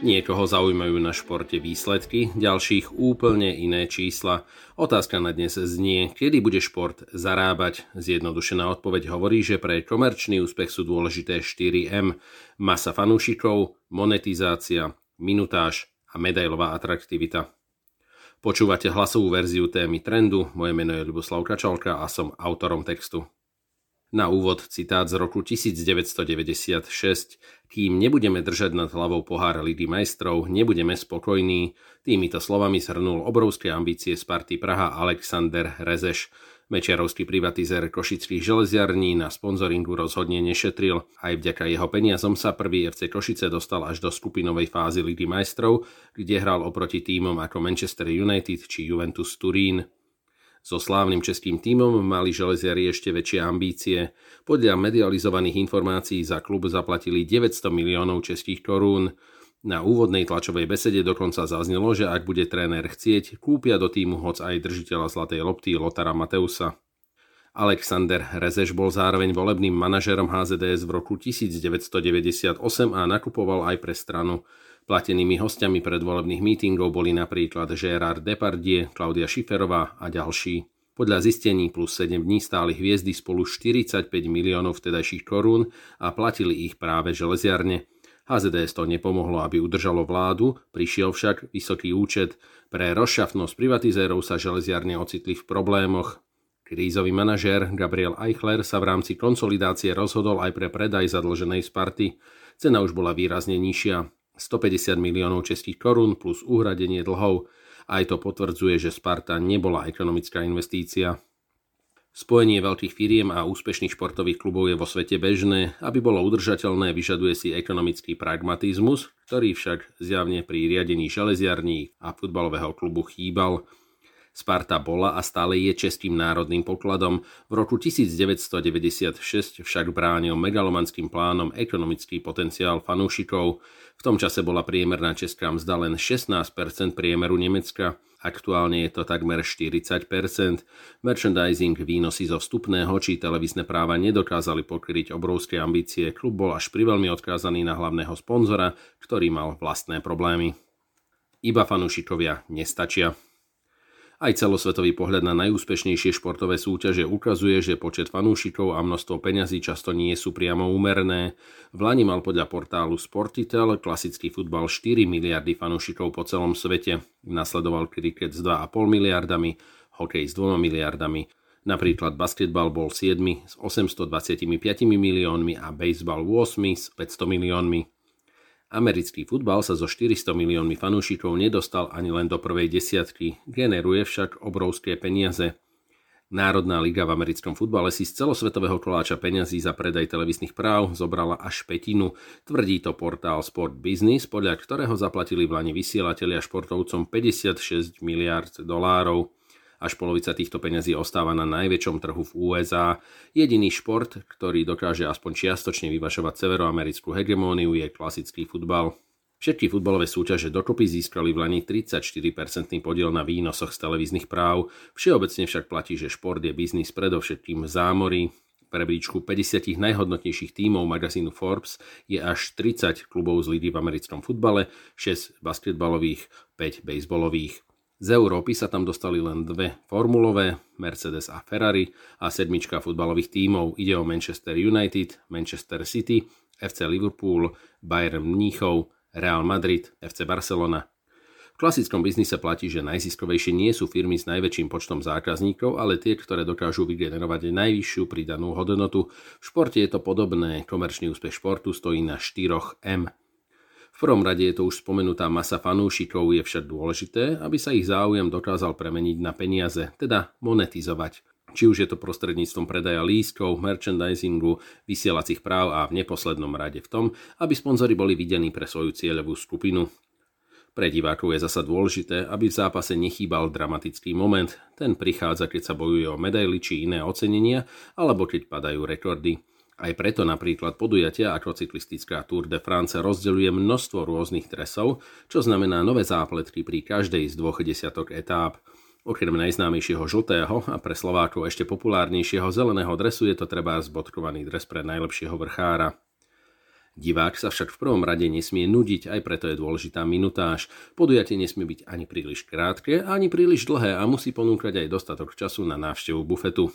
Niekoho zaujímajú na športe výsledky, ďalších úplne iné čísla. Otázka na dnes znie, kedy bude šport zarábať. Zjednodušená odpoveď hovorí, že pre komerčný úspech sú dôležité 4M. Masa fanúšikov, monetizácia, minutáž a medailová atraktivita. Počúvate hlasovú verziu témy trendu, moje meno je Luboslav Kačalka a som autorom textu. Na úvod citát z roku 1996. Kým nebudeme držať nad hlavou pohár Ligy majstrov, nebudeme spokojní. Týmito slovami shrnul obrovské ambície Sparty Praha Alexander Rezeš. Mečiarovský privatizér košických železiarní na sponzoringu rozhodne nešetril. Aj vďaka jeho peniazom sa prvý FC Košice dostal až do skupinovej fázy Ligy majstrov, kde hral oproti týmom ako Manchester United či Juventus Turín. So slávnym českým tímom mali železiari ešte väčšie ambície. Podľa medializovaných informácií za klub zaplatili 900 miliónov českých korún. Na úvodnej tlačovej besede dokonca zaznelo, že ak bude tréner chcieť, kúpia do týmu hoc aj držiteľa zlatej lopty Lotara Mateusa. Alexander Rezeš bol zároveň volebným manažerom HZDS v roku 1998 a nakupoval aj pre stranu. Platenými hostiami predvolebných mítingov boli napríklad Gérard Depardieu, Klaudia Šiferová a ďalší. Podľa zistení plus 7 dní stáli hviezdy spolu 45 miliónov vtedajších korún a platili ich práve železiarne. HZDS to nepomohlo, aby udržalo vládu, prišiel však vysoký účet. Pre rozšafnosť privatizérov sa železiarne ocitli v problémoch. Krízový manažér Gabriel Eichler sa v rámci konsolidácie rozhodol aj pre predaj zadlženej Sparty. Cena už bola výrazne nižšia. 150 miliónov českých korún plus uhradenie dlhov. Aj to potvrdzuje, že Sparta nebola ekonomická investícia. Spojenie veľkých firiem a úspešných športových klubov je vo svete bežné. Aby bolo udržateľné, vyžaduje si ekonomický pragmatizmus, ktorý však zjavne pri riadení železiarní a futbalového klubu chýbal. Sparta bola a stále je českým národným pokladom. V roku 1996 však bránil megalomanským plánom ekonomický potenciál fanúšikov. V tom čase bola priemerná česká mzda len 16% priemeru Nemecka. Aktuálne je to takmer 40%. Merchandising, výnosy zo vstupného či televízne práva nedokázali pokryť obrovské ambície. Klub bol až priveľmi odkázaný na hlavného sponzora, ktorý mal vlastné problémy. Iba fanúšikovia nestačia. Aj celosvetový pohľad na najúspešnejšie športové súťaže ukazuje, že počet fanúšikov a množstvo peňazí často nie sú priamo úmerné. V Lani mal podľa portálu Sportitel klasický futbal 4 miliardy fanúšikov po celom svete. Nasledoval kriket s 2,5 miliardami, hokej s 2 miliardami. Napríklad basketbal bol 7 s 825 miliónmi a baseball 8 s 500 miliónmi. Americký futbal sa so 400 miliónmi fanúšikov nedostal ani len do prvej desiatky, generuje však obrovské peniaze. Národná liga v americkom futbale si z celosvetového koláča peňazí za predaj televíznych práv zobrala až petinu, tvrdí to portál Sport Business, podľa ktorého zaplatili v Lani vysielatelia športovcom 56 miliard dolárov. Až polovica týchto peňazí ostáva na najväčšom trhu v USA. Jediný šport, ktorý dokáže aspoň čiastočne vyvašovať severoamerickú hegemóniu, je klasický futbal. Všetky futbalové súťaže dokopy získali v Lani 34% podiel na výnosoch z televíznych práv. Všeobecne však platí, že šport je biznis predovšetkým v zámori. V rebríčku 50 najhodnotnejších tímov magazínu Forbes je až 30 klubov z ligy v americkom futbale, 6 basketbalových, 5 baseballových. Z Európy sa tam dostali len dve formulové, Mercedes a Ferrari a sedmička futbalových tímov. Ide o Manchester United, Manchester City, FC Liverpool, Bayern Mníchov, Real Madrid, FC Barcelona. V klasickom biznise platí, že najziskovejšie nie sú firmy s najväčším počtom zákazníkov, ale tie, ktoré dokážu vygenerovať najvyššiu pridanú hodnotu. V športe je to podobné. Komerčný úspech športu stojí na 4 M prvom rade je to už spomenutá masa fanúšikov, je však dôležité, aby sa ich záujem dokázal premeniť na peniaze, teda monetizovať. Či už je to prostredníctvom predaja lístkov, merchandisingu, vysielacích práv a v neposlednom rade v tom, aby sponzori boli videní pre svoju cieľovú skupinu. Pre divákov je zasa dôležité, aby v zápase nechýbal dramatický moment. Ten prichádza, keď sa bojuje o medaily či iné ocenenia, alebo keď padajú rekordy. Aj preto napríklad podujatia ako cyklistická Tour de France rozdeľuje množstvo rôznych tresov, čo znamená nové zápletky pri každej z dvoch desiatok etáp. Okrem najznámejšieho žltého a pre Slovákov ešte populárnejšieho zeleného dresu je to treba zbodkovaný dres pre najlepšieho vrchára. Divák sa však v prvom rade nesmie nudiť, aj preto je dôležitá minutáž. Podujatie nesmie byť ani príliš krátke, ani príliš dlhé a musí ponúkať aj dostatok času na návštevu bufetu.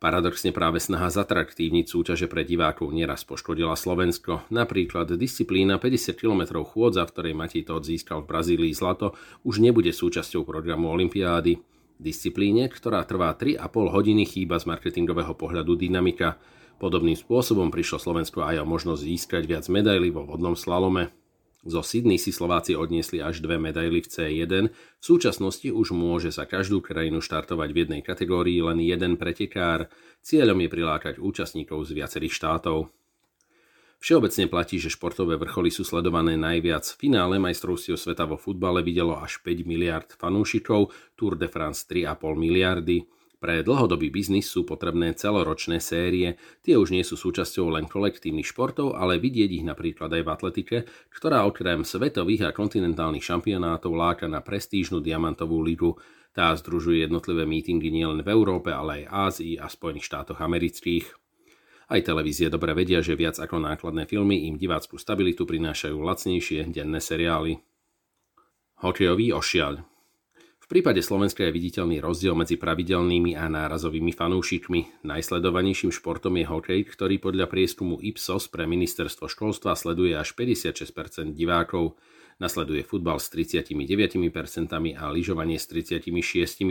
Paradoxne práve snaha zatraktívniť súťaže pre divákov nieraz poškodila Slovensko. Napríklad disciplína 50 km chôdza, v ktorej Matej Todt získal v Brazílii zlato, už nebude súčasťou programu Olympiády. Disciplíne, ktorá trvá 3,5 hodiny, chýba z marketingového pohľadu dynamika. Podobným spôsobom prišlo Slovensko aj o možnosť získať viac medailí vo vodnom slalome. Zo Sydney si Slováci odniesli až dve medaily v C1, v súčasnosti už môže za každú krajinu štartovať v jednej kategórii len jeden pretekár. Cieľom je prilákať účastníkov z viacerých štátov. Všeobecne platí, že športové vrcholy sú sledované najviac. V finále majstrovstiev sveta vo futbale videlo až 5 miliard fanúšikov, Tour de France 3,5 miliardy. Pre dlhodobý biznis sú potrebné celoročné série, tie už nie sú súčasťou len kolektívnych športov, ale vidieť ich napríklad aj v atletike, ktorá okrem svetových a kontinentálnych šampionátov láka na prestížnu diamantovú ligu. Tá združuje jednotlivé mítingy nielen v Európe, ale aj Ázii a Spojených štátoch amerických. Aj televízie dobre vedia, že viac ako nákladné filmy im diváckú stabilitu prinášajú lacnejšie denné seriály. Hokejový ošiaľ prípade Slovenska je viditeľný rozdiel medzi pravidelnými a nárazovými fanúšikmi. Najsledovanejším športom je hokej, ktorý podľa prieskumu Ipsos pre ministerstvo školstva sleduje až 56% divákov. Nasleduje futbal s 39% a lyžovanie s 36%.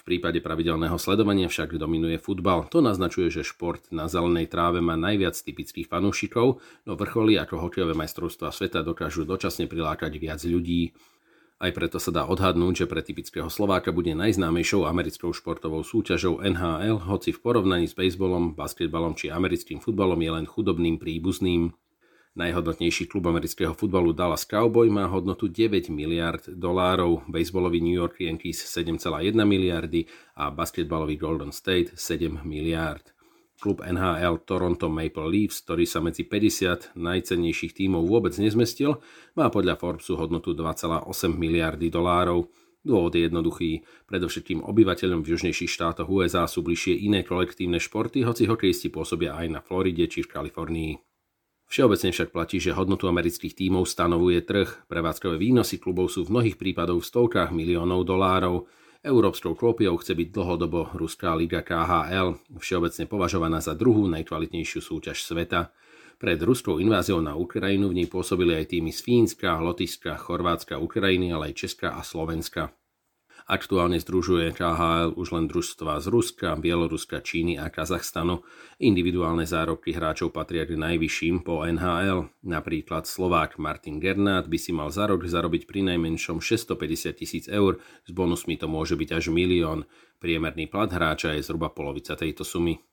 V prípade pravidelného sledovania však dominuje futbal. To naznačuje, že šport na zelenej tráve má najviac typických fanúšikov, no vrcholy ako hokejové majstrovstvá sveta dokážu dočasne prilákať viac ľudí. Aj preto sa dá odhadnúť, že pre typického Slováka bude najznámejšou americkou športovou súťažou NHL, hoci v porovnaní s bejsbolom, basketbalom či americkým futbalom je len chudobným príbuzným. Najhodnotnejší klub amerického futbalu Dallas Cowboy má hodnotu 9 miliard dolárov, bejsbolový New York Yankees 7,1 miliardy a basketbalový Golden State 7 miliard. Klub NHL Toronto Maple Leafs, ktorý sa medzi 50 najcennejších tímov vôbec nezmestil, má podľa Forbesu hodnotu 2,8 miliardy dolárov. Dôvod je jednoduchý. Predovšetkým obyvateľom v južnejších štátoch USA sú bližšie iné kolektívne športy, hoci hokejisti pôsobia aj na Floride či v Kalifornii. Všeobecne však platí, že hodnotu amerických tímov stanovuje trh. Prevádzkové výnosy klubov sú v mnohých prípadoch v stovkách miliónov dolárov. Európskou kópiou chce byť dlhodobo Ruská liga KHL, všeobecne považovaná za druhú najkvalitnejšiu súťaž sveta. Pred ruskou inváziou na Ukrajinu v nej pôsobili aj týmy z Fínska, Lotyšska, Chorvátska, Ukrajiny, ale aj Česka a Slovenska. Aktuálne združuje KHL už len družstva z Ruska, Bieloruska, Číny a Kazachstanu. Individuálne zárobky hráčov patria k najvyšším po NHL. Napríklad Slovák Martin Gernát by si mal za rok zarobiť pri najmenšom 650 tisíc eur, s bonusmi to môže byť až milión. Priemerný plat hráča je zhruba polovica tejto sumy.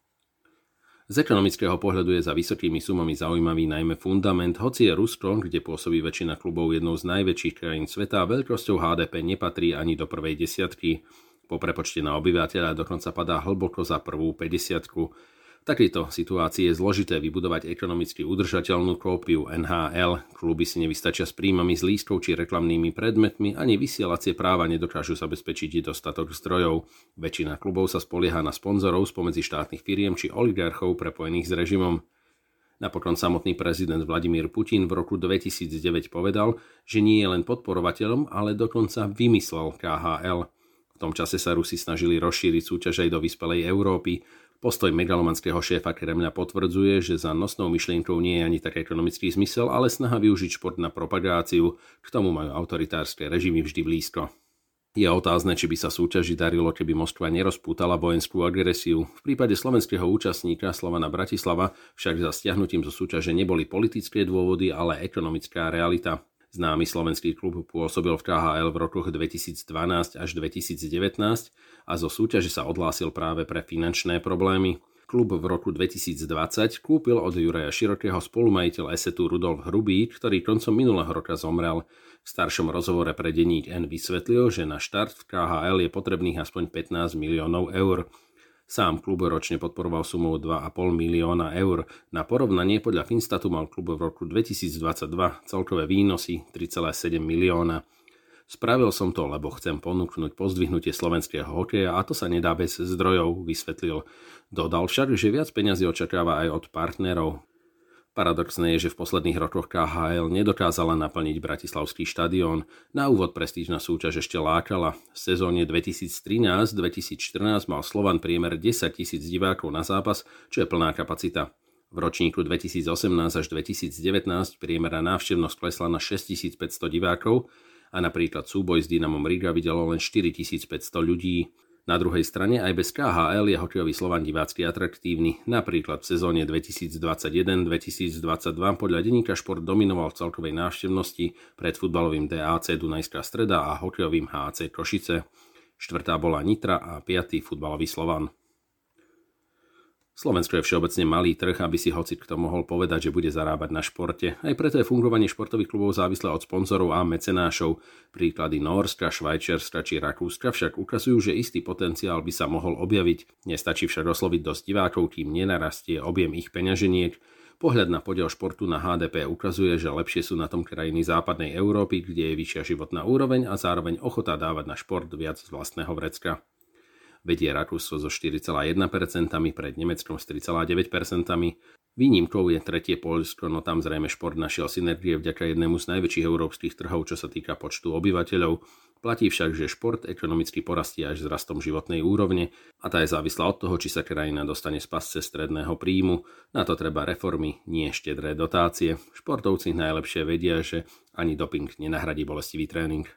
Z ekonomického pohľadu je za vysokými sumami zaujímavý najmä fundament, hoci je Rusko, kde pôsobí väčšina klubov jednou z najväčších krajín sveta, veľkosťou HDP nepatrí ani do prvej desiatky. Po prepočte na obyvateľa dokonca padá hlboko za prvú 50 takejto situácii je zložité vybudovať ekonomicky udržateľnú kópiu NHL. Kluby si nevystačia s príjmami z lístkov či reklamnými predmetmi, ani vysielacie práva nedokážu zabezpečiť dostatok zdrojov. Väčšina klubov sa spolieha na sponzorov spomedzi štátnych firiem či oligarchov prepojených s režimom. Napokon samotný prezident Vladimír Putin v roku 2009 povedal, že nie je len podporovateľom, ale dokonca vymyslel KHL. V tom čase sa Rusi snažili rozšíriť súťaž aj do vyspelej Európy. Postoj megalomanského šéfa Kremľa potvrdzuje, že za nosnou myšlienkou nie je ani tak ekonomický zmysel, ale snaha využiť šport na propagáciu. K tomu majú autoritárske režimy vždy blízko. Je otázne, či by sa súťaži darilo, keby Moskva nerozpútala vojenskú agresiu. V prípade slovenského účastníka Slovana Bratislava však za stiahnutím zo súťaže neboli politické dôvody, ale ekonomická realita. Známy slovenský klub pôsobil v KHL v rokoch 2012 až 2019 a zo súťaže sa odhlásil práve pre finančné problémy. Klub v roku 2020 kúpil od Juraja Širokého spolumajiteľ Esetu Rudolf Hrubý, ktorý koncom minulého roka zomrel. V staršom rozhovore pre denník N vysvetlil, že na štart v KHL je potrebných aspoň 15 miliónov eur. Sám klub ročne podporoval sumou 2,5 milióna eur. Na porovnanie podľa Finstatu mal klub v roku 2022 celkové výnosy 3,7 milióna. Spravil som to, lebo chcem ponúknuť pozdvihnutie slovenského hokeja a to sa nedá bez zdrojov, vysvetlil. Dodal však, že viac peňazí očakáva aj od partnerov. Paradoxné je, že v posledných rokoch KHL nedokázala naplniť Bratislavský štadión. Na úvod prestížna súťaž ešte lákala. V sezóne 2013-2014 mal Slovan priemer 10 tisíc divákov na zápas, čo je plná kapacita. V ročníku 2018 až 2019 priemera návštevnosť klesla na 6500 divákov a napríklad súboj s Dynamom Riga videlo len 4500 ľudí. Na druhej strane aj bez KHL je hokejový Slovan divácky atraktívny. Napríklad v sezóne 2021-2022 podľa denníka Šport dominoval v celkovej návštevnosti pred futbalovým DAC Dunajská streda a hokejovým HC Košice. Štvrtá bola Nitra a piatý futbalový Slovan. Slovensko je všeobecne malý trh, aby si hoci kto mohol povedať, že bude zarábať na športe. Aj preto je fungovanie športových klubov závislé od sponzorov a mecenášov. Príklady Norska, Švajčiarska či Rakúska však ukazujú, že istý potenciál by sa mohol objaviť. Nestačí však osloviť dosť divákov, kým nenarastie objem ich peňaženiek. Pohľad na podiel športu na HDP ukazuje, že lepšie sú na tom krajiny západnej Európy, kde je vyššia životná úroveň a zároveň ochota dávať na šport viac z vlastného vrecka vedie Rakúsko so 4,1%, pred Nemeckom s 3,9%. Výnimkou je tretie Polsko, no tam zrejme šport našiel synergie vďaka jednému z najväčších európskych trhov, čo sa týka počtu obyvateľov. Platí však, že šport ekonomicky porastie až s rastom životnej úrovne a tá je závislá od toho, či sa krajina dostane z pasce stredného príjmu. Na to treba reformy, nie štedré dotácie. Športovci najlepšie vedia, že ani doping nenahradí bolestivý tréning.